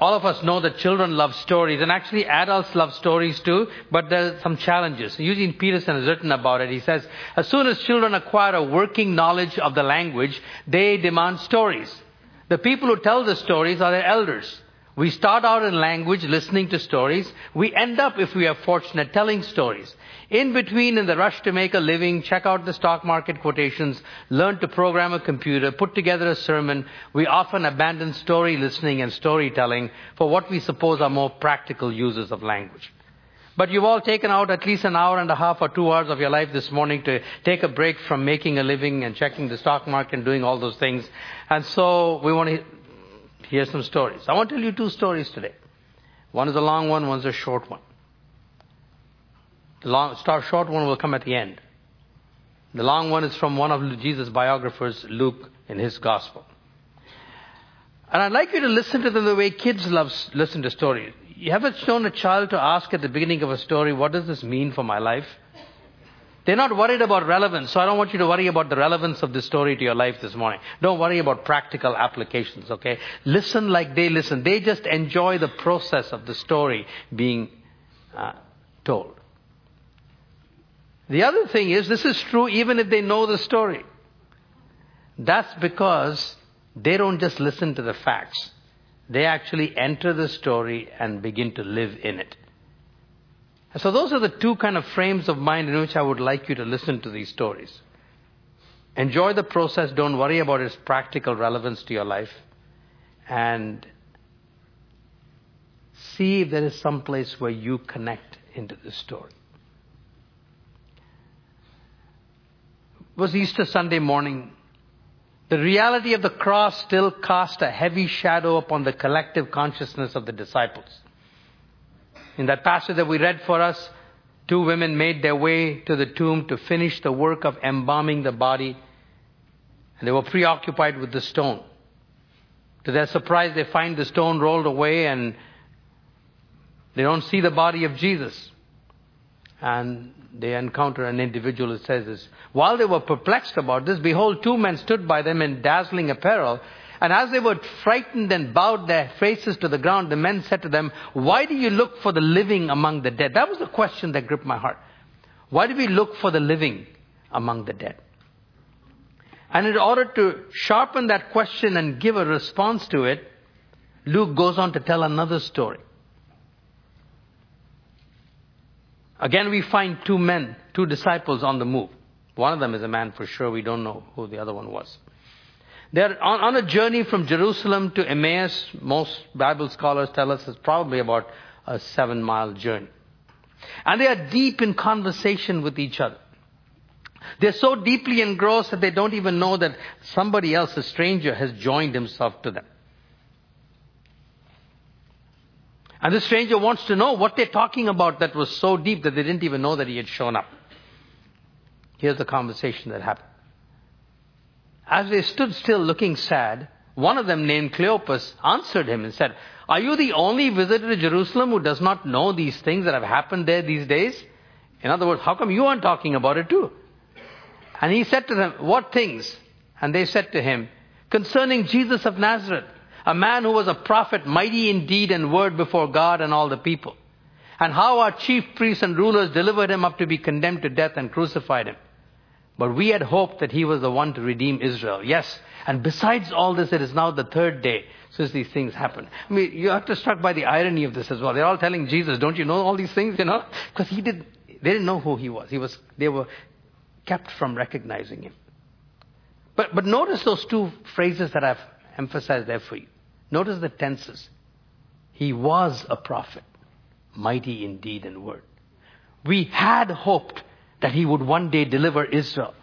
all of us know that children love stories, and actually adults love stories too, but there are some challenges. Eugene Peterson has written about it. He says, as soon as children acquire a working knowledge of the language, they demand stories. The people who tell the stories are their elders. We start out in language, listening to stories. We end up, if we are fortunate, telling stories. In between, in the rush to make a living, check out the stock market quotations, learn to program a computer, put together a sermon, we often abandon story listening and storytelling for what we suppose are more practical uses of language. But you've all taken out at least an hour and a half or two hours of your life this morning to take a break from making a living and checking the stock market and doing all those things. And so we want to hear some stories. I want to tell you two stories today. One is a long one, one's a short one. The long, short one will come at the end. The long one is from one of Jesus' biographers, Luke, in his gospel. And I'd like you to listen to them the way kids love listen to stories. You ever shown a child to ask at the beginning of a story, what does this mean for my life? They're not worried about relevance, so I don't want you to worry about the relevance of this story to your life this morning. Don't worry about practical applications, okay? Listen like they listen. They just enjoy the process of the story being uh, told. The other thing is, this is true even if they know the story. That's because they don't just listen to the facts. They actually enter the story and begin to live in it. So those are the two kind of frames of mind in which I would like you to listen to these stories. Enjoy the process, don't worry about its practical relevance to your life, and see if there is some place where you connect into the story. It was Easter Sunday morning. The reality of the cross still cast a heavy shadow upon the collective consciousness of the disciples. In that passage that we read for us, two women made their way to the tomb to finish the work of embalming the body, and they were preoccupied with the stone. To their surprise, they find the stone rolled away and they don't see the body of Jesus and they encounter an individual who says this. While they were perplexed about this, behold, two men stood by them in dazzling apparel. And as they were frightened and bowed their faces to the ground, the men said to them, Why do you look for the living among the dead? That was the question that gripped my heart. Why do we look for the living among the dead? And in order to sharpen that question and give a response to it, Luke goes on to tell another story. Again, we find two men, two disciples on the move. One of them is a man for sure. We don't know who the other one was. They're on, on a journey from Jerusalem to Emmaus. Most Bible scholars tell us it's probably about a seven mile journey. And they are deep in conversation with each other. They're so deeply engrossed that they don't even know that somebody else, a stranger, has joined himself to them. And the stranger wants to know what they're talking about that was so deep that they didn't even know that he had shown up. Here's the conversation that happened. As they stood still looking sad, one of them named Cleopas answered him and said, Are you the only visitor to Jerusalem who does not know these things that have happened there these days? In other words, how come you aren't talking about it too? And he said to them, What things? And they said to him, Concerning Jesus of Nazareth a man who was a prophet, mighty in deed and word before God and all the people. And how our chief priests and rulers delivered him up to be condemned to death and crucified him. But we had hoped that he was the one to redeem Israel. Yes. And besides all this, it is now the third day since these things happened. I mean, you have to struck by the irony of this as well. They're all telling Jesus, don't you know all these things, you know? Because he did, they didn't know who he was. He was, they were kept from recognizing him. But, but notice those two phrases that I've emphasized there for you. Notice the tenses. He was a prophet, mighty in deed and word. We had hoped that he would one day deliver Israel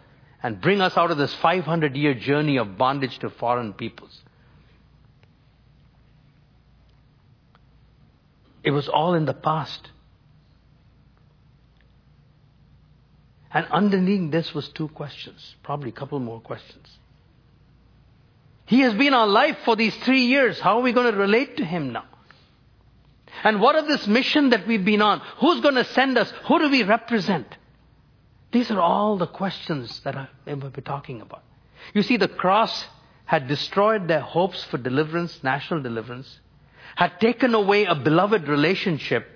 and bring us out of this 500 year journey of bondage to foreign peoples. It was all in the past. And underneath this was two questions, probably a couple more questions. He has been our life for these three years. How are we going to relate to Him now? And what of this mission that we've been on? Who's going to send us? Who do we represent? These are all the questions that I will be talking about. You see, the cross had destroyed their hopes for deliverance, national deliverance, had taken away a beloved relationship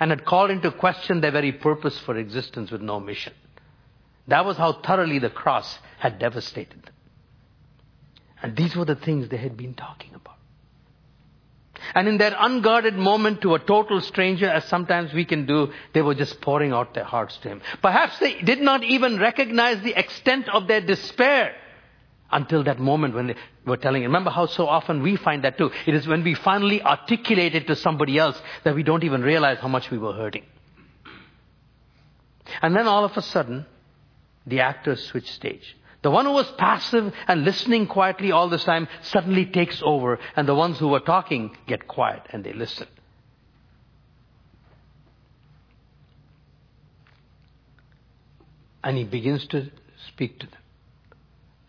and had called into question their very purpose for existence with no mission. That was how thoroughly the cross had devastated them. And these were the things they had been talking about. And in their unguarded moment to a total stranger, as sometimes we can do, they were just pouring out their hearts to him. Perhaps they did not even recognize the extent of their despair until that moment when they were telling. Him. Remember how so often we find that too. It is when we finally articulate it to somebody else that we don't even realize how much we were hurting. And then all of a sudden, the actors switch stage. The one who was passive and listening quietly all this time suddenly takes over, and the ones who were talking get quiet and they listen. And he begins to speak to them.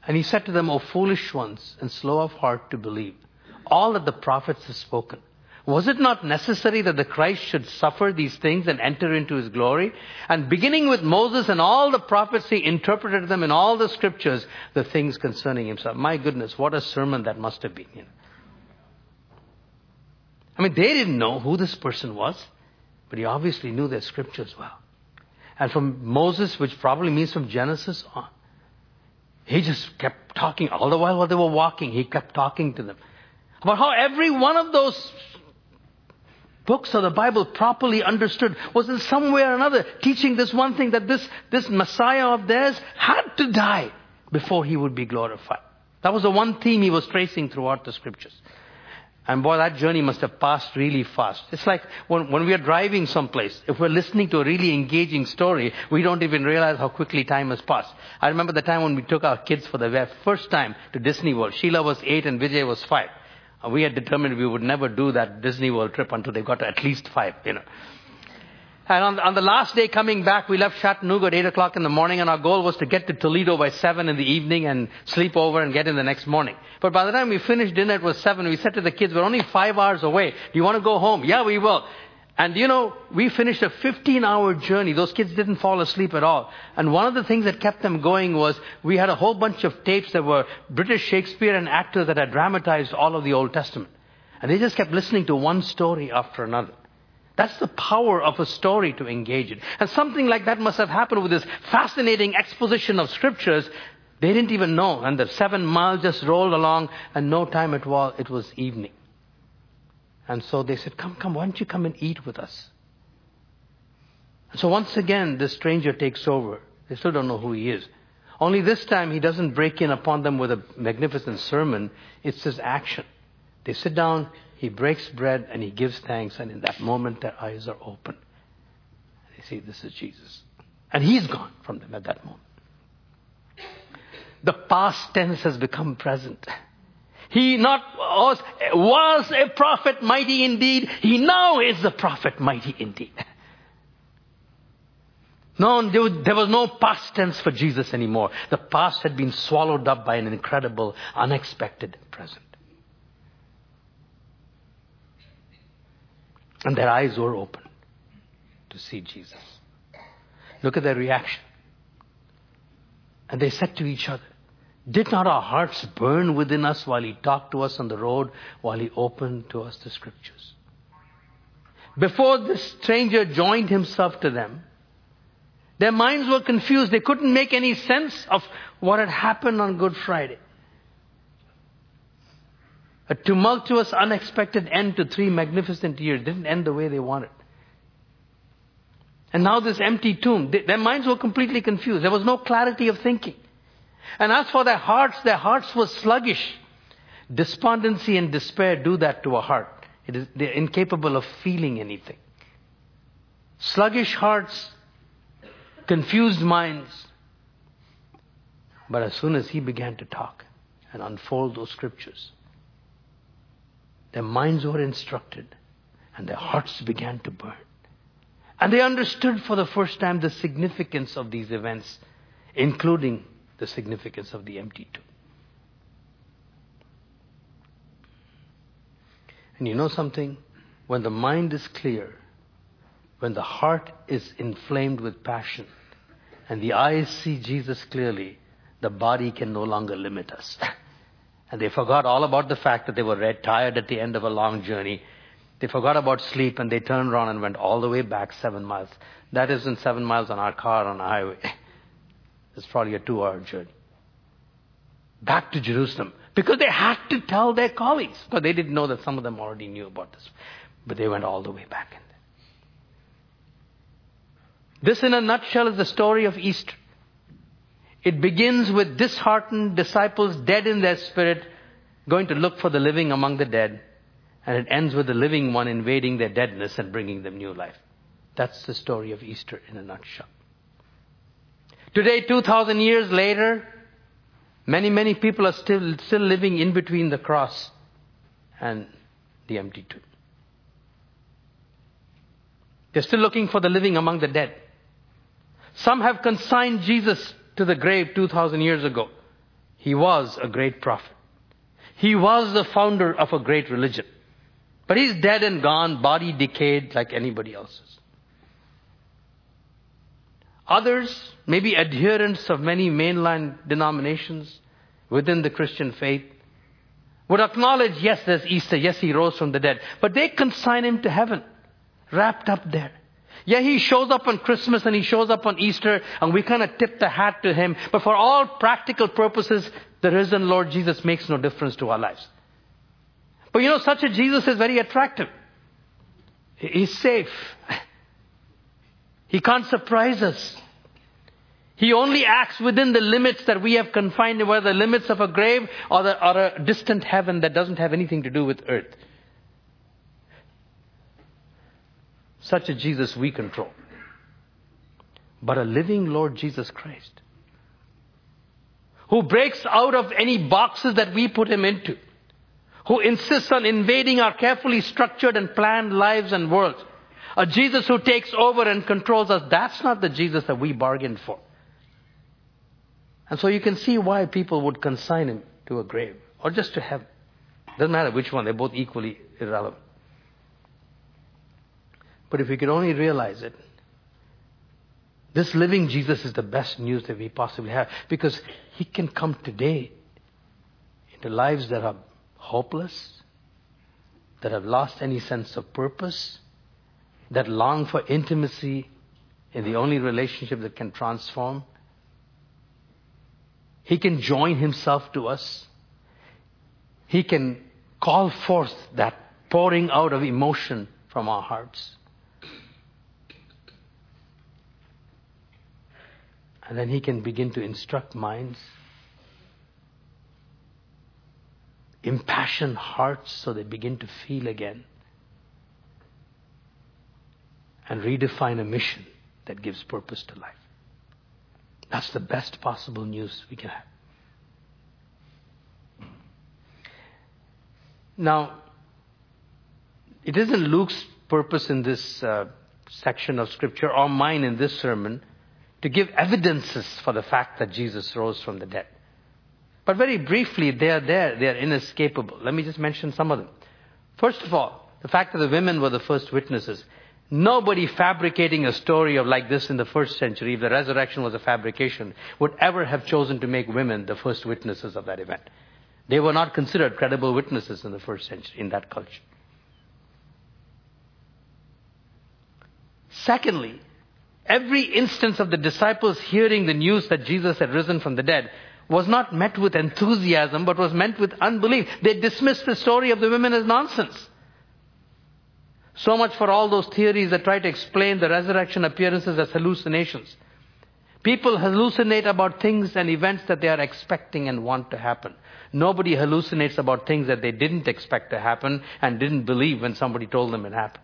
And he said to them, O foolish ones and slow of heart to believe all that the prophets have spoken. Was it not necessary that the Christ should suffer these things and enter into his glory? And beginning with Moses and all the prophets, he interpreted them in all the scriptures, the things concerning himself. My goodness, what a sermon that must have been. You know? I mean, they didn't know who this person was, but he obviously knew their scriptures well. And from Moses, which probably means from Genesis on, he just kept talking all the while while they were walking. He kept talking to them about how every one of those books of the Bible properly understood was in some way or another teaching this one thing that this, this Messiah of theirs had to die before he would be glorified. That was the one theme he was tracing throughout the scriptures. And boy, that journey must have passed really fast. It's like when, when we are driving someplace, if we're listening to a really engaging story, we don't even realize how quickly time has passed. I remember the time when we took our kids for the first time to Disney World. Sheila was eight and Vijay was five. We had determined we would never do that Disney World trip until they got at least five, you know. And on, on the last day coming back, we left Chattanooga at 8 o'clock in the morning, and our goal was to get to Toledo by 7 in the evening and sleep over and get in the next morning. But by the time we finished dinner, it was 7. We said to the kids, we're only five hours away. Do you want to go home? Yeah, we will. And you know, we finished a 15 hour journey. Those kids didn't fall asleep at all. And one of the things that kept them going was we had a whole bunch of tapes that were British Shakespeare and actors that had dramatized all of the Old Testament. And they just kept listening to one story after another. That's the power of a story to engage in. And something like that must have happened with this fascinating exposition of scriptures. They didn't even know. And the seven miles just rolled along, and no time at all, it was evening. And so they said, Come, come, why don't you come and eat with us? And so once again, the stranger takes over. They still don't know who he is. Only this time, he doesn't break in upon them with a magnificent sermon, it's his action. They sit down, he breaks bread and he gives thanks, and in that moment their eyes are open. They see this is Jesus. And he's gone from them at that moment. The past tense has become present. He not was, was a prophet mighty indeed. He now is a prophet mighty indeed. No, there was no past tense for Jesus anymore. The past had been swallowed up by an incredible, unexpected present. And their eyes were open to see Jesus. Look at their reaction. And they said to each other, Did not our hearts burn within us while he talked to us on the road, while he opened to us the scriptures? Before this stranger joined himself to them, their minds were confused. They couldn't make any sense of what had happened on Good Friday. A tumultuous, unexpected end to three magnificent years. Didn't end the way they wanted. And now this empty tomb. Their minds were completely confused. There was no clarity of thinking. And as for their hearts, their hearts were sluggish. Despondency and despair do that to a heart. It is, they're incapable of feeling anything. Sluggish hearts, confused minds. But as soon as he began to talk and unfold those scriptures, their minds were instructed and their hearts began to burn. And they understood for the first time the significance of these events, including the significance of the empty tomb. And you know something? When the mind is clear, when the heart is inflamed with passion, and the eyes see Jesus clearly, the body can no longer limit us. And they forgot all about the fact that they were red, tired at the end of a long journey. They forgot about sleep and they turned around and went all the way back seven miles. That isn't seven miles on our car on a highway. It's probably a two hour journey. Back to Jerusalem. Because they had to tell their colleagues. Because they didn't know that some of them already knew about this. But they went all the way back. This, in a nutshell, is the story of Easter. It begins with disheartened disciples, dead in their spirit, going to look for the living among the dead. And it ends with the living one invading their deadness and bringing them new life. That's the story of Easter in a nutshell. Today, 2,000 years later, many, many people are still, still living in between the cross and the empty tomb. They're still looking for the living among the dead. Some have consigned Jesus to the grave 2,000 years ago. He was a great prophet. He was the founder of a great religion. But he's dead and gone, body decayed like anybody else's. Others, maybe adherents of many mainline denominations within the Christian faith, would acknowledge, yes, there's Easter, yes, he rose from the dead. But they consign him to heaven, wrapped up there. Yeah, he shows up on Christmas and he shows up on Easter and we kind of tip the hat to him. But for all practical purposes, the risen Lord Jesus makes no difference to our lives. But you know, such a Jesus is very attractive. He's safe. He can't surprise us. He only acts within the limits that we have confined, whether the limits of a grave or, the, or a distant heaven that doesn't have anything to do with earth. Such a Jesus we control. But a living Lord Jesus Christ, who breaks out of any boxes that we put him into, who insists on invading our carefully structured and planned lives and worlds. A Jesus who takes over and controls us, that's not the Jesus that we bargained for. And so you can see why people would consign him to a grave or just to heaven. Doesn't matter which one, they're both equally irrelevant. But if we could only realize it, this living Jesus is the best news that we possibly have because he can come today into lives that are hopeless, that have lost any sense of purpose, that long for intimacy in the only relationship that can transform. He can join himself to us. He can call forth that pouring out of emotion from our hearts. And then he can begin to instruct minds, impassion hearts so they begin to feel again, and redefine a mission that gives purpose to life. That's the best possible news we can have. Now, it isn't Luke's purpose in this uh, section of Scripture or mine in this sermon to give evidences for the fact that Jesus rose from the dead. But very briefly, they are there, they are inescapable. Let me just mention some of them. First of all, the fact that the women were the first witnesses. Nobody fabricating a story of like this in the first century, if the resurrection was a fabrication, would ever have chosen to make women the first witnesses of that event. They were not considered credible witnesses in the first century, in that culture. Secondly, Every instance of the disciples hearing the news that Jesus had risen from the dead was not met with enthusiasm, but was met with unbelief. They dismissed the story of the women as nonsense. So much for all those theories that try to explain the resurrection appearances as hallucinations. People hallucinate about things and events that they are expecting and want to happen. Nobody hallucinates about things that they didn't expect to happen and didn't believe when somebody told them it happened.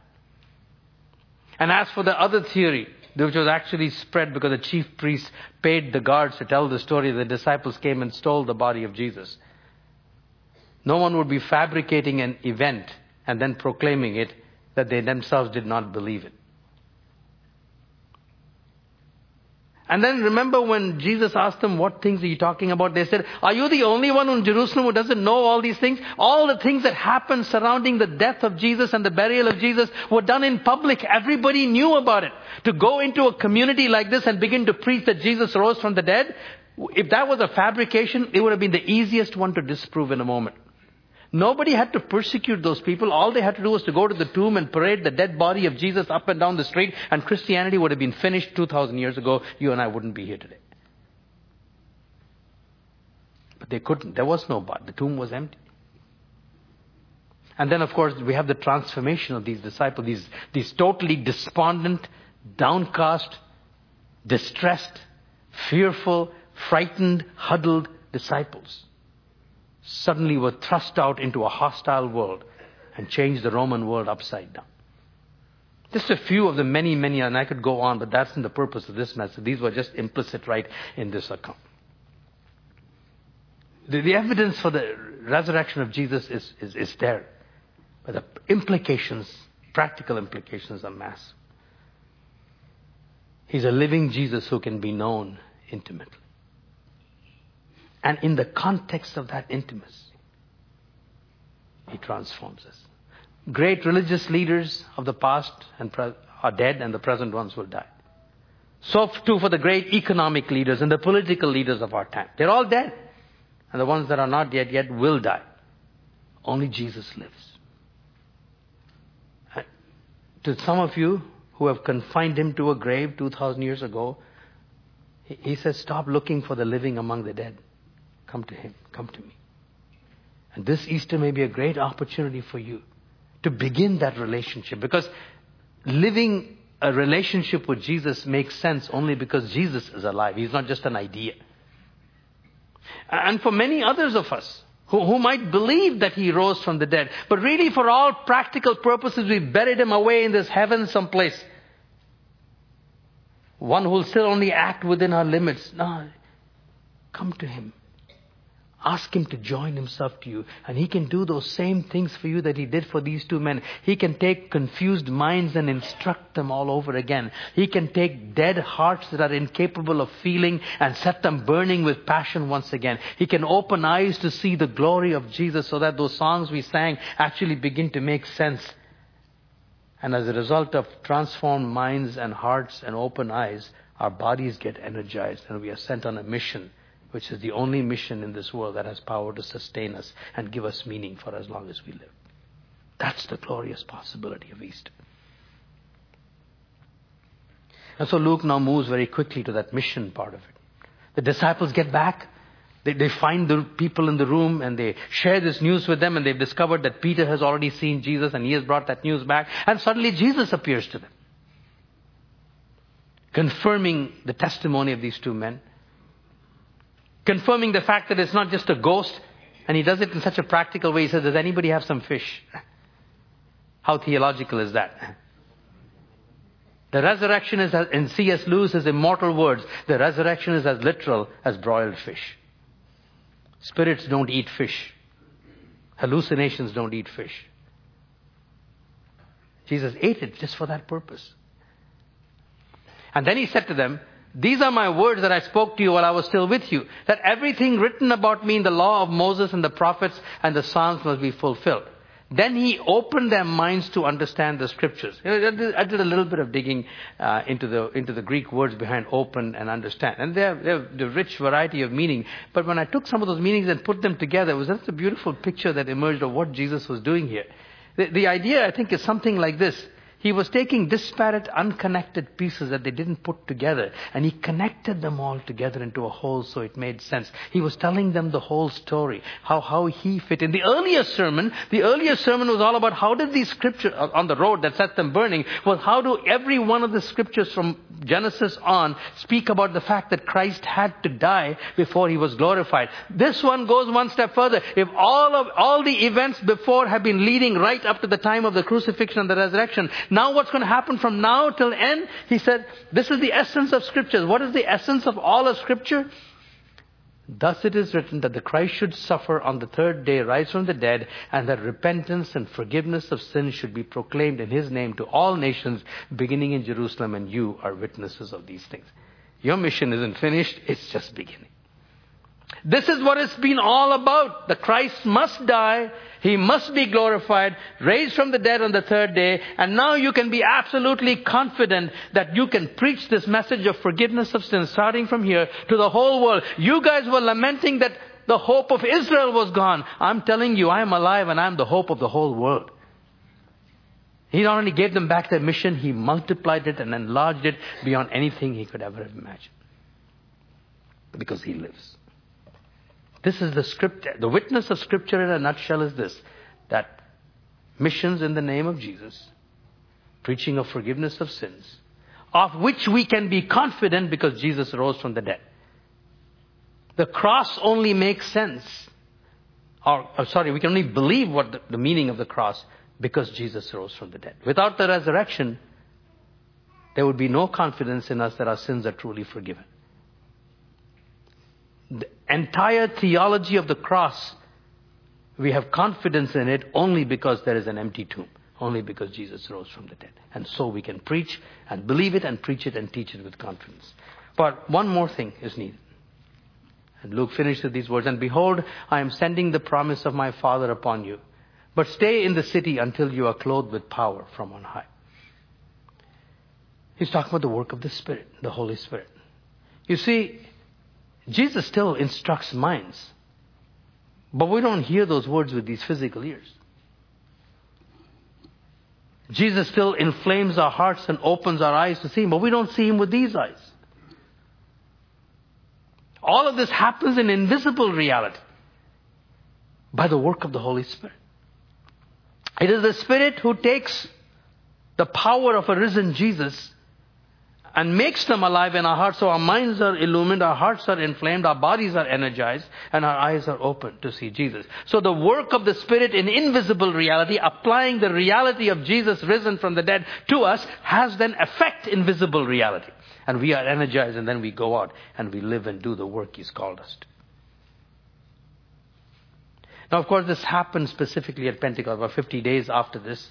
And as for the other theory, which was actually spread because the chief priests paid the guards to tell the story the disciples came and stole the body of Jesus. No one would be fabricating an event and then proclaiming it that they themselves did not believe it. And then remember when Jesus asked them, what things are you talking about? They said, are you the only one in Jerusalem who doesn't know all these things? All the things that happened surrounding the death of Jesus and the burial of Jesus were done in public. Everybody knew about it. To go into a community like this and begin to preach that Jesus rose from the dead, if that was a fabrication, it would have been the easiest one to disprove in a moment. Nobody had to persecute those people. All they had to do was to go to the tomb and parade the dead body of Jesus up and down the street, and Christianity would have been finished 2,000 years ago. You and I wouldn't be here today. But they couldn't. There was no body. The tomb was empty. And then, of course, we have the transformation of these disciples, these, these totally despondent, downcast, distressed, fearful, frightened, huddled disciples suddenly were thrust out into a hostile world and changed the Roman world upside down. Just a few of the many, many, and I could go on, but that's not the purpose of this message. These were just implicit right in this account. The, the evidence for the resurrection of Jesus is, is, is there. But the implications, practical implications, are massive. He's a living Jesus who can be known intimately. And in the context of that intimacy, He transforms us. Great religious leaders of the past and pre- are dead, and the present ones will die. So too for the great economic leaders and the political leaders of our time. They're all dead. And the ones that are not yet yet will die. Only Jesus lives. Uh, to some of you who have confined him to a grave 2,000 years ago, he says, Stop looking for the living among the dead. Come to Him. Come to me. And this Easter may be a great opportunity for you to begin that relationship because living a relationship with Jesus makes sense only because Jesus is alive. He's not just an idea. And for many others of us who, who might believe that He rose from the dead, but really for all practical purposes, we buried Him away in this heaven someplace. One who will still only act within our limits. No, come to Him. Ask Him to join Himself to you. And He can do those same things for you that He did for these two men. He can take confused minds and instruct them all over again. He can take dead hearts that are incapable of feeling and set them burning with passion once again. He can open eyes to see the glory of Jesus so that those songs we sang actually begin to make sense. And as a result of transformed minds and hearts and open eyes, our bodies get energized and we are sent on a mission which is the only mission in this world that has power to sustain us and give us meaning for as long as we live. That's the glorious possibility of Easter. And so Luke now moves very quickly to that mission part of it. The disciples get back. They, they find the people in the room and they share this news with them and they've discovered that Peter has already seen Jesus and he has brought that news back. And suddenly Jesus appears to them. Confirming the testimony of these two men confirming the fact that it's not just a ghost, and he does it in such a practical way. He says, Does anybody have some fish? How theological is that? The resurrection is, as, in C.S. Lewis's immortal words, the resurrection is as literal as broiled fish. Spirits don't eat fish. Hallucinations don't eat fish. Jesus ate it just for that purpose. And then he said to them, these are my words that I spoke to you while I was still with you. That everything written about me in the law of Moses and the prophets and the Psalms must be fulfilled. Then he opened their minds to understand the scriptures. I did a little bit of digging uh, into the into the Greek words behind open and understand, and they're, they're the rich variety of meaning. But when I took some of those meanings and put them together, it was just a beautiful picture that emerged of what Jesus was doing here. The, the idea, I think, is something like this: he was taking disparate, unconnected pieces that they didn't put together, and he connected them all together into a whole so it made sense. He was telling them the whole story, how, how he fit in. The earlier sermon, the earlier sermon was all about how did these scriptures, uh, on the road that set them burning, was how do every one of the scriptures from Genesis on speak about the fact that Christ had to die before he was glorified. This one goes one step further. If all of, all the events before have been leading right up to the time of the crucifixion and the resurrection, now what's going to happen from now till end? He said, this is the essence of scriptures. What is the essence of all of scripture? Thus it is written that the Christ should suffer on the third day, rise from the dead, and that repentance and forgiveness of sins should be proclaimed in his name to all nations, beginning in Jerusalem, and you are witnesses of these things. Your mission isn't finished, it's just beginning. This is what it's been all about. The Christ must die he must be glorified, raised from the dead on the third day, and now you can be absolutely confident that you can preach this message of forgiveness of sins starting from here to the whole world. You guys were lamenting that The hope of Israel was gone. I'm telling you, I am alive and I'm the hope of the whole world. He not only gave them back their mission, he multiplied it and enlarged it beyond anything he could ever have imagined. Because he lives. This is the script. The witness of scripture in a nutshell is this that missions in the name of Jesus, preaching of forgiveness of sins, of which we can be confident because Jesus rose from the dead. The cross only makes sense. Or, or sorry, we can only believe what the, the meaning of the cross because Jesus rose from the dead. Without the resurrection, there would be no confidence in us that our sins are truly forgiven. The entire theology of the cross, we have confidence in it only because there is an empty tomb, only because Jesus rose from the dead. And so we can preach and believe it and preach it and teach it with confidence. But one more thing is needed. And Luke finished with these words, And behold, I am sending the promise of my Father upon you. But stay in the city until you are clothed with power from on high. He's talking about the work of the Spirit, the Holy Spirit. You see, Jesus still instructs minds. But we don't hear those words with these physical ears. Jesus still inflames our hearts and opens our eyes to see Him, but we don't see Him with these eyes. All of this happens in invisible reality by the work of the Holy Spirit. It is the Spirit who takes the power of a risen Jesus and makes them alive in our hearts so our minds are illumined, our hearts are inflamed, our bodies are energized, and our eyes are open to see Jesus. So the work of the Spirit in invisible reality, applying the reality of Jesus risen from the dead to us, has then effect in visible reality. And we are energized and then we go out and we live and do the work He's called us to. Now, of course, this happened specifically at Pentecost, about 50 days after this.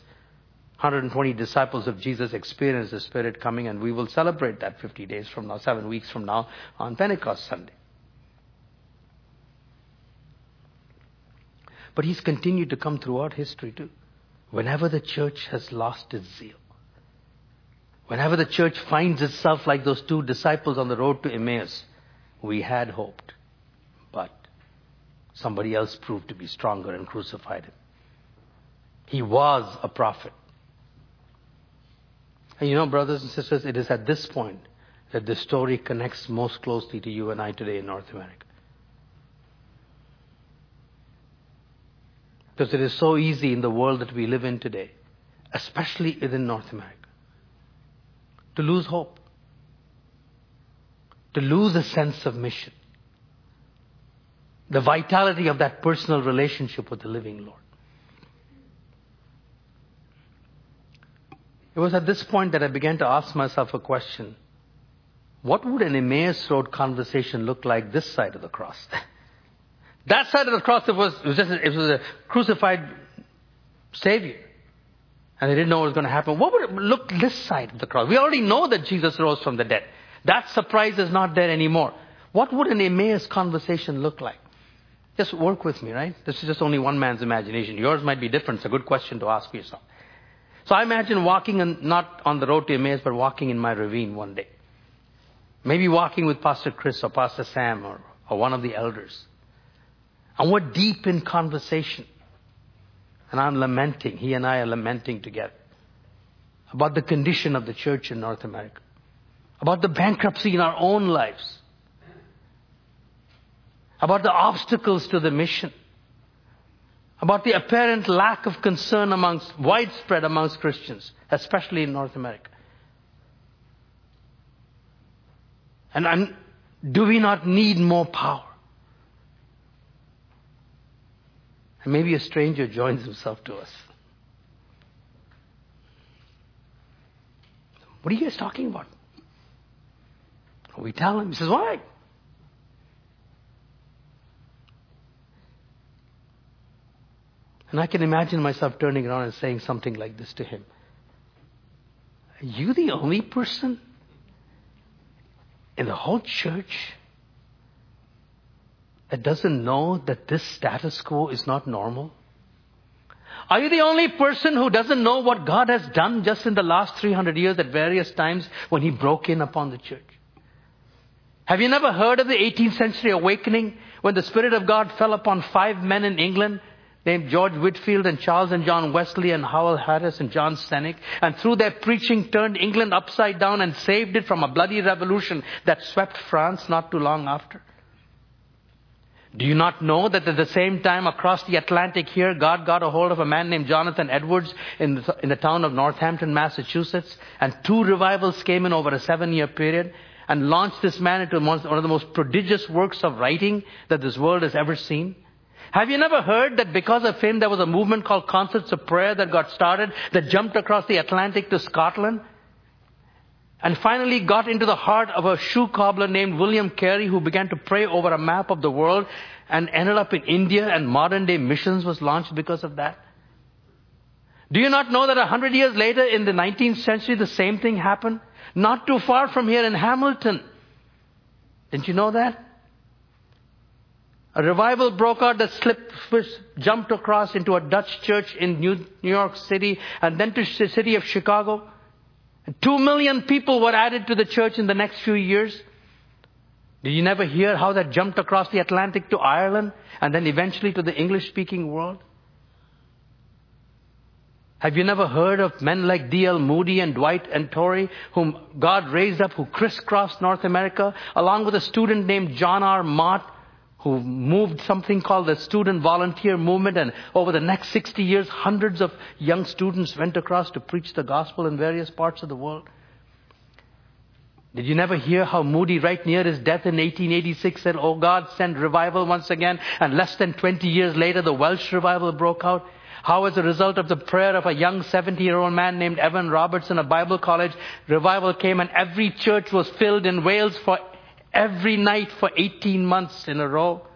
120 disciples of Jesus experienced the Spirit coming, and we will celebrate that 50 days from now, seven weeks from now, on Pentecost Sunday. But He's continued to come throughout history too. Whenever the church has lost its zeal, whenever the church finds itself like those two disciples on the road to Emmaus, we had hoped, but somebody else proved to be stronger and crucified him. He was a prophet. And you know, brothers and sisters, it is at this point that the story connects most closely to you and I today in North America. Because it is so easy in the world that we live in today, especially within North America, to lose hope, to lose a sense of mission, the vitality of that personal relationship with the living Lord. It was at this point that I began to ask myself a question. What would an Emmaus Road conversation look like this side of the cross? that side of the cross, it was, it was just, it was a crucified Savior. And they didn't know what was going to happen. What would it look this side of the cross? We already know that Jesus rose from the dead. That surprise is not there anymore. What would an Emmaus conversation look like? Just work with me, right? This is just only one man's imagination. Yours might be different. It's a good question to ask yourself. So I imagine walking on, not on the road to Emmaus, but walking in my ravine one day. Maybe walking with Pastor Chris or Pastor Sam or, or one of the elders. And we're deep in conversation. And I'm lamenting, he and I are lamenting together about the condition of the church in North America, about the bankruptcy in our own lives, about the obstacles to the mission, about the apparent lack of concern amongst, widespread amongst Christians, especially in North America. And I'm, do we not need more power? And maybe a stranger joins himself to us. What are you guys talking about? We tell him. He says, Why? And I can imagine myself turning around and saying something like this to him Are you the only person in the whole church that doesn't know that this status quo is not normal? Are you the only person who doesn't know what God has done just in the last 300 years at various times when He broke in upon the church? Have you never heard of the 18th century awakening when the Spirit of God fell upon five men in England named George Whitefield and Charles and John Wesley and Howell Harris and John Cennick, and through their preaching turned England upside down and saved it from a bloody revolution that swept France not too long after? Do you not know that at the same time across the Atlantic here, God got a hold of a man named Jonathan Edwards in the, in the town of Northampton, Massachusetts, and two revivals came in over a seven year period and launched this man into one of the most prodigious works of writing that this world has ever seen? Have you never heard that because of him there was a movement called Concerts of Prayer that got started that jumped across the Atlantic to Scotland? And finally got into the heart of a shoe cobbler named William Carey who began to pray over a map of the world and ended up in India and modern day missions was launched because of that. Do you not know that a hundred years later in the 19th century the same thing happened? Not too far from here in Hamilton. Didn't you know that? A revival broke out that slipped, jumped across into a Dutch church in New York City and then to the city of Chicago. Two million people were added to the church in the next few years. Did you never hear how that jumped across the Atlantic to Ireland and then eventually to the English speaking world? Have you never heard of men like D.L. Moody and Dwight and Torrey, whom God raised up, who crisscrossed North America, along with a student named John R. Mott, who moved something called the student volunteer movement and over the next 60 years hundreds of young students went across to preach the gospel in various parts of the world. Did you never hear how Moody, right near his death in 1886, said, Oh God, send revival once again? And less than 20 years later, the Welsh revival broke out. How, as a result of the prayer of a young 70 year old man named Evan Robertson of Bible College, revival came and every church was filled in Wales for every night for 18 months in a row.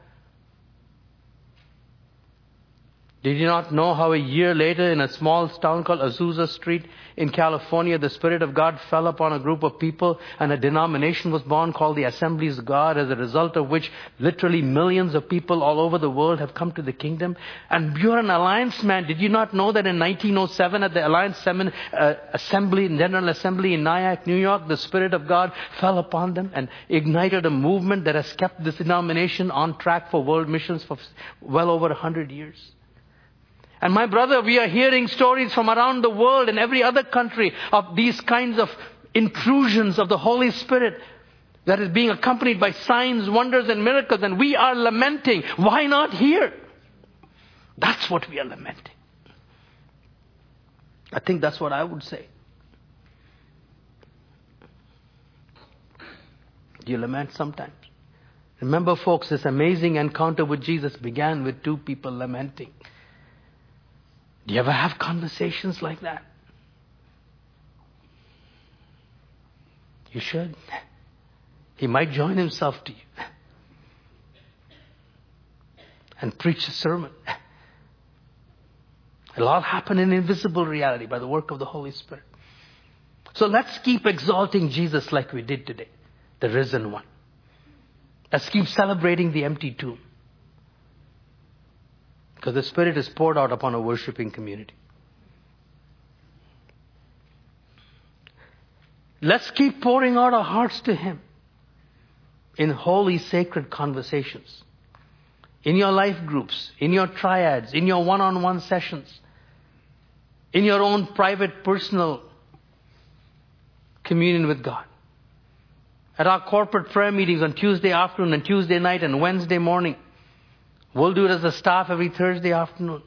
Did you not know how a year later in a small town called Azusa Street in California, the Spirit of God fell upon a group of people and a denomination was born called the Assemblies of God as a result of which literally millions of people all over the world have come to the kingdom? And you're an Alliance man. Did you not know that in 1907 at the Alliance Semin- uh, Assembly, General Assembly in Nyack, New York, the Spirit of God fell upon them and ignited a movement that has kept this denomination on track for world missions for well over a hundred years? And my brother, we are hearing stories from around the world and every other country of these kinds of intrusions of the Holy Spirit that is being accompanied by signs, wonders, and miracles. And we are lamenting. Why not here? That's what we are lamenting. I think that's what I would say. You lament sometimes? Remember, folks, this amazing encounter with Jesus began with two people lamenting. Do you ever have conversations like that? You should. He might join himself to you and preach a sermon. It'll all happen in invisible reality by the work of the Holy Spirit. So let's keep exalting Jesus like we did today, the risen one. Let's keep celebrating the empty tomb. Because the Spirit is poured out upon a worshiping community. Let's keep pouring out our hearts to Him in holy, sacred conversations, in your life groups, in your triads, in your one on one sessions, in your own private, personal communion with God. At our corporate prayer meetings on Tuesday afternoon and Tuesday night and Wednesday morning. We'll do it as a staff every Thursday afternoon.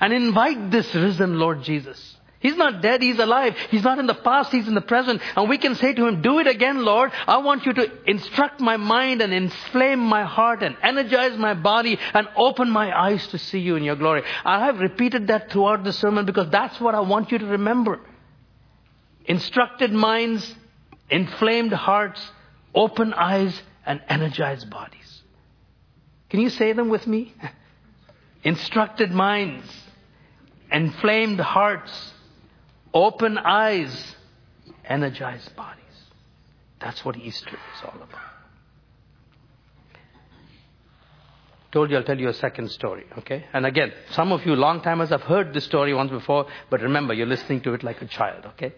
And invite this risen Lord Jesus. He's not dead, He's alive. He's not in the past, He's in the present. And we can say to Him, do it again, Lord. I want you to instruct my mind and inflame my heart and energize my body and open my eyes to see you in your glory. I have repeated that throughout the sermon because that's what I want you to remember. Instructed minds, inflamed hearts, open eyes, and energized bodies. Can you say them with me? Instructed minds, inflamed hearts, open eyes, energized bodies. That's what Easter is all about. Told you I'll tell you a second story, okay? And again, some of you long timers have heard this story once before, but remember, you're listening to it like a child, okay?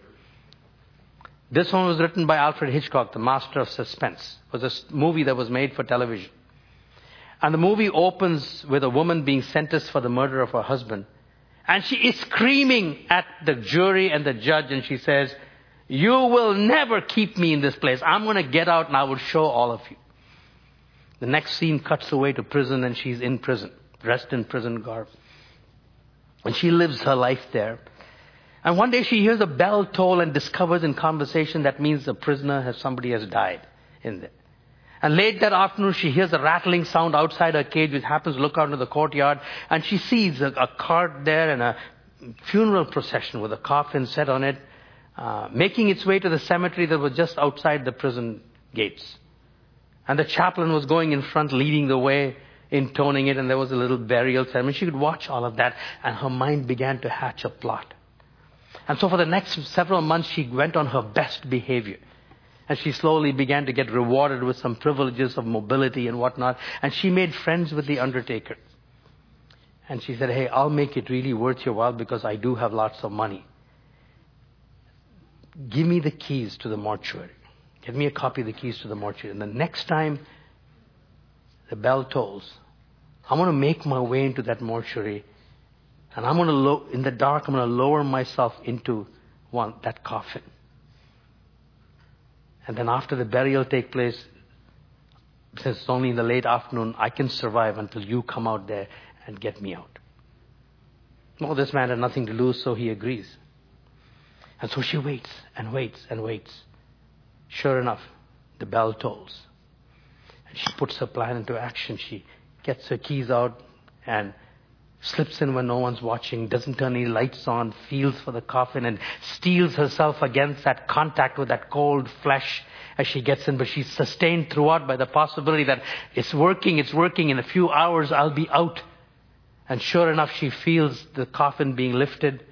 This one was written by Alfred Hitchcock, the master of suspense. It was a movie that was made for television. And the movie opens with a woman being sentenced for the murder of her husband. And she is screaming at the jury and the judge and she says, you will never keep me in this place. I'm going to get out and I will show all of you. The next scene cuts away to prison and she's in prison, dressed in prison garb. And she lives her life there. And one day she hears a bell toll and discovers in conversation that means the prisoner has, somebody has died in there. And late that afternoon, she hears a rattling sound outside her cage, which happens to look out into the courtyard, and she sees a, a cart there and a funeral procession with a coffin set on it, uh, making its way to the cemetery that was just outside the prison gates. And the chaplain was going in front, leading the way, intoning it, and there was a little burial ceremony. She could watch all of that, and her mind began to hatch a plot. And so for the next several months, she went on her best behavior. And she slowly began to get rewarded with some privileges of mobility and whatnot. And she made friends with the undertaker. And she said, Hey, I'll make it really worth your while because I do have lots of money. Give me the keys to the mortuary. Get me a copy of the keys to the mortuary. And the next time the bell tolls, I'm going to make my way into that mortuary. And I'm going to, lo- in the dark, I'm going to lower myself into one, that coffin. And then after the burial take place, since it's only in the late afternoon, I can survive until you come out there and get me out. Well, this man had nothing to lose, so he agrees. And so she waits and waits and waits. Sure enough, the bell tolls. And she puts her plan into action. She gets her keys out and slips in when no one's watching, doesn't turn any lights on, feels for the coffin and steels herself against that contact with that cold flesh as she gets in. But she's sustained throughout by the possibility that it's working, it's working. In a few hours, I'll be out. And sure enough, she feels the coffin being lifted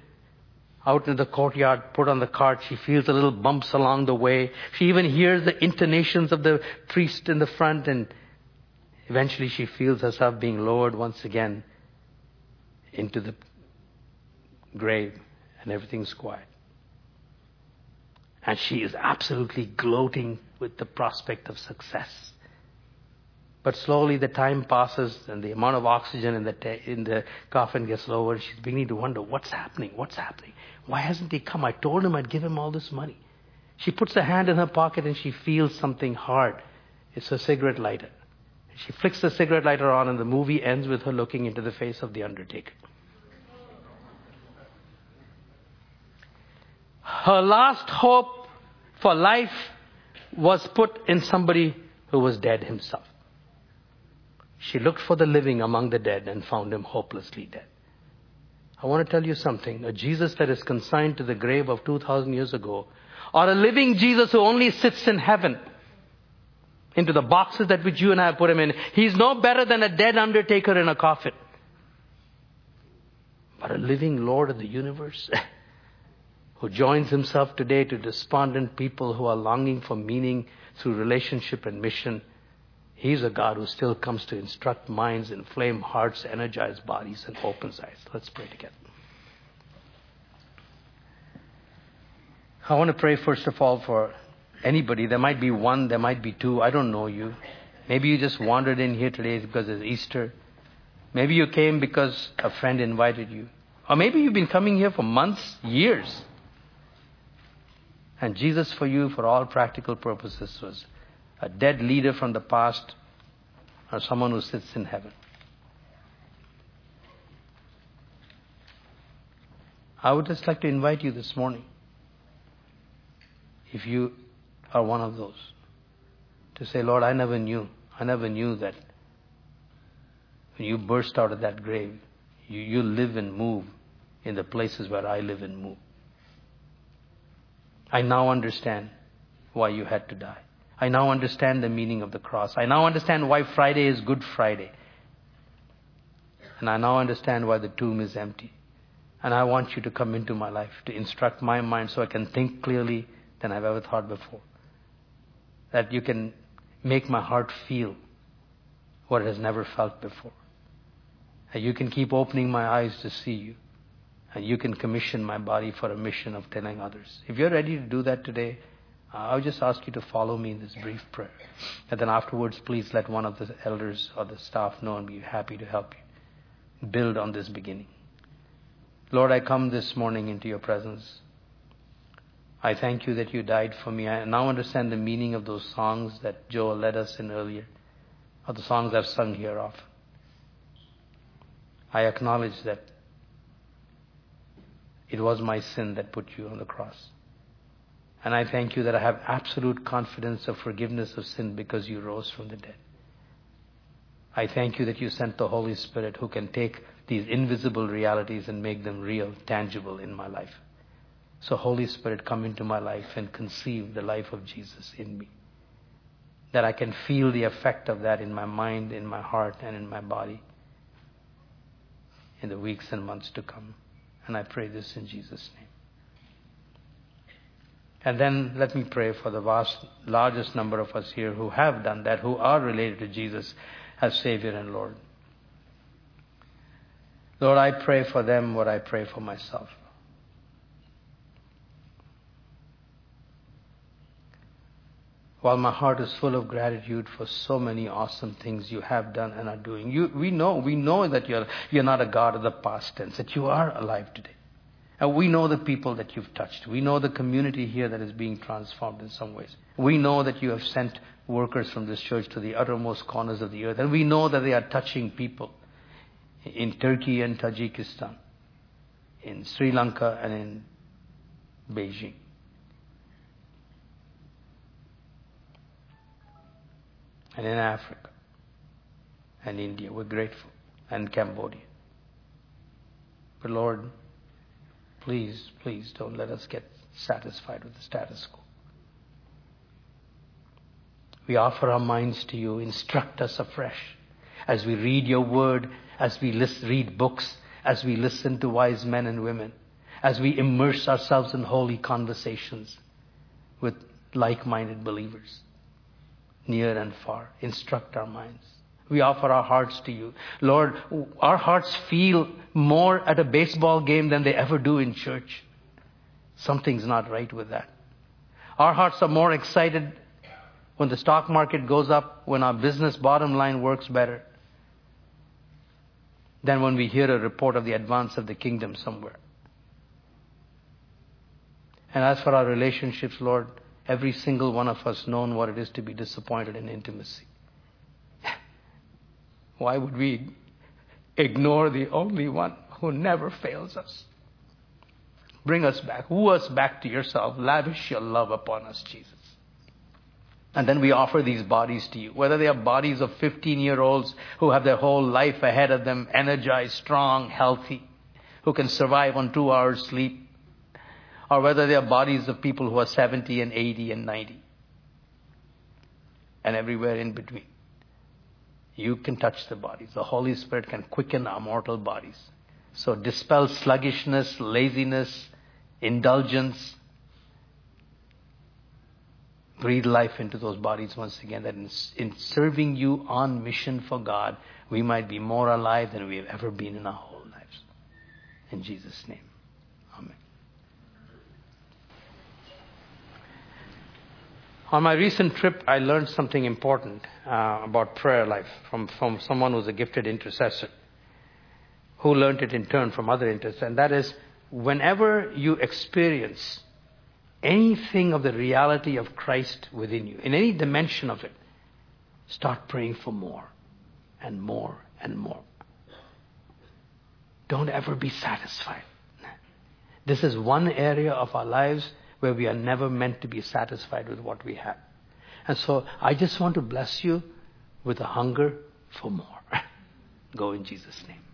out in the courtyard, put on the cart. She feels the little bumps along the way. She even hears the intonations of the priest in the front and eventually she feels herself being lowered once again into the grave and everything's quiet. And she is absolutely gloating with the prospect of success. But slowly the time passes and the amount of oxygen in the, ta- in the coffin gets lower. She's beginning to wonder, what's happening? What's happening? Why hasn't he come? I told him I'd give him all this money. She puts her hand in her pocket and she feels something hard. It's her cigarette lighter. She flicks the cigarette lighter on and the movie ends with her looking into the face of the undertaker. Her last hope for life was put in somebody who was dead himself. She looked for the living among the dead and found him hopelessly dead. I want to tell you something. A Jesus that is consigned to the grave of 2,000 years ago, or a living Jesus who only sits in heaven, into the boxes that which you and I have put him in, he's no better than a dead undertaker in a coffin. But a living Lord of the universe, who joins himself today to despondent people who are longing for meaning through relationship and mission. He's a God who still comes to instruct minds, inflame hearts, energize bodies, and opens eyes. Let's pray together. I want to pray first of all for anybody. There might be one, there might be two. I don't know you. Maybe you just wandered in here today because it's Easter. Maybe you came because a friend invited you. Or maybe you've been coming here for months, years. And Jesus for you, for all practical purposes, was a dead leader from the past or someone who sits in heaven. I would just like to invite you this morning, if you are one of those, to say, Lord, I never knew. I never knew that when you burst out of that grave, you, you live and move in the places where I live and move. I now understand why you had to die. I now understand the meaning of the cross. I now understand why Friday is Good Friday. And I now understand why the tomb is empty. And I want you to come into my life to instruct my mind so I can think clearly than I've ever thought before. That you can make my heart feel what it has never felt before. That you can keep opening my eyes to see you. And you can commission my body for a mission of telling others. If you're ready to do that today, I'll just ask you to follow me in this brief prayer. And then afterwards, please let one of the elders or the staff know and be happy to help you build on this beginning. Lord, I come this morning into your presence. I thank you that you died for me. I now understand the meaning of those songs that Joel led us in earlier, or the songs I've sung here often. I acknowledge that it was my sin that put you on the cross. And I thank you that I have absolute confidence of forgiveness of sin because you rose from the dead. I thank you that you sent the Holy Spirit who can take these invisible realities and make them real, tangible in my life. So, Holy Spirit, come into my life and conceive the life of Jesus in me. That I can feel the effect of that in my mind, in my heart, and in my body in the weeks and months to come. And I pray this in Jesus' name. And then let me pray for the vast, largest number of us here who have done that, who are related to Jesus as Savior and Lord. Lord, I pray for them what I pray for myself. While my heart is full of gratitude for so many awesome things you have done and are doing, you, we know, we know that you're, you're not a God of the past tense, that you are alive today. And we know the people that you've touched. We know the community here that is being transformed in some ways. We know that you have sent workers from this church to the uttermost corners of the earth. And we know that they are touching people in Turkey and Tajikistan, in Sri Lanka and in Beijing. And in Africa and India. We're grateful. And Cambodia. But Lord, Please, please don't let us get satisfied with the status quo. We offer our minds to you. Instruct us afresh as we read your word, as we list, read books, as we listen to wise men and women, as we immerse ourselves in holy conversations with like minded believers, near and far. Instruct our minds. We offer our hearts to you. Lord, our hearts feel more at a baseball game than they ever do in church. Something's not right with that. Our hearts are more excited when the stock market goes up, when our business bottom line works better, than when we hear a report of the advance of the kingdom somewhere. And as for our relationships, Lord, every single one of us known what it is to be disappointed in intimacy. Why would we ignore the only one who never fails us? Bring us back. Woo us back to yourself. Lavish your love upon us, Jesus. And then we offer these bodies to you. Whether they are bodies of 15 year olds who have their whole life ahead of them, energized, strong, healthy, who can survive on two hours sleep, or whether they are bodies of people who are 70 and 80 and 90, and everywhere in between. You can touch the bodies. The Holy Spirit can quicken our mortal bodies. So dispel sluggishness, laziness, indulgence. Breathe life into those bodies once again that in, in serving you on mission for God, we might be more alive than we have ever been in our whole lives. In Jesus' name. On my recent trip, I learned something important uh, about prayer life from, from someone who's a gifted intercessor who learned it in turn from other intercessors. And that is, whenever you experience anything of the reality of Christ within you, in any dimension of it, start praying for more and more and more. Don't ever be satisfied. This is one area of our lives where we are never meant to be satisfied with what we have. And so I just want to bless you with a hunger for more. Go in Jesus' name.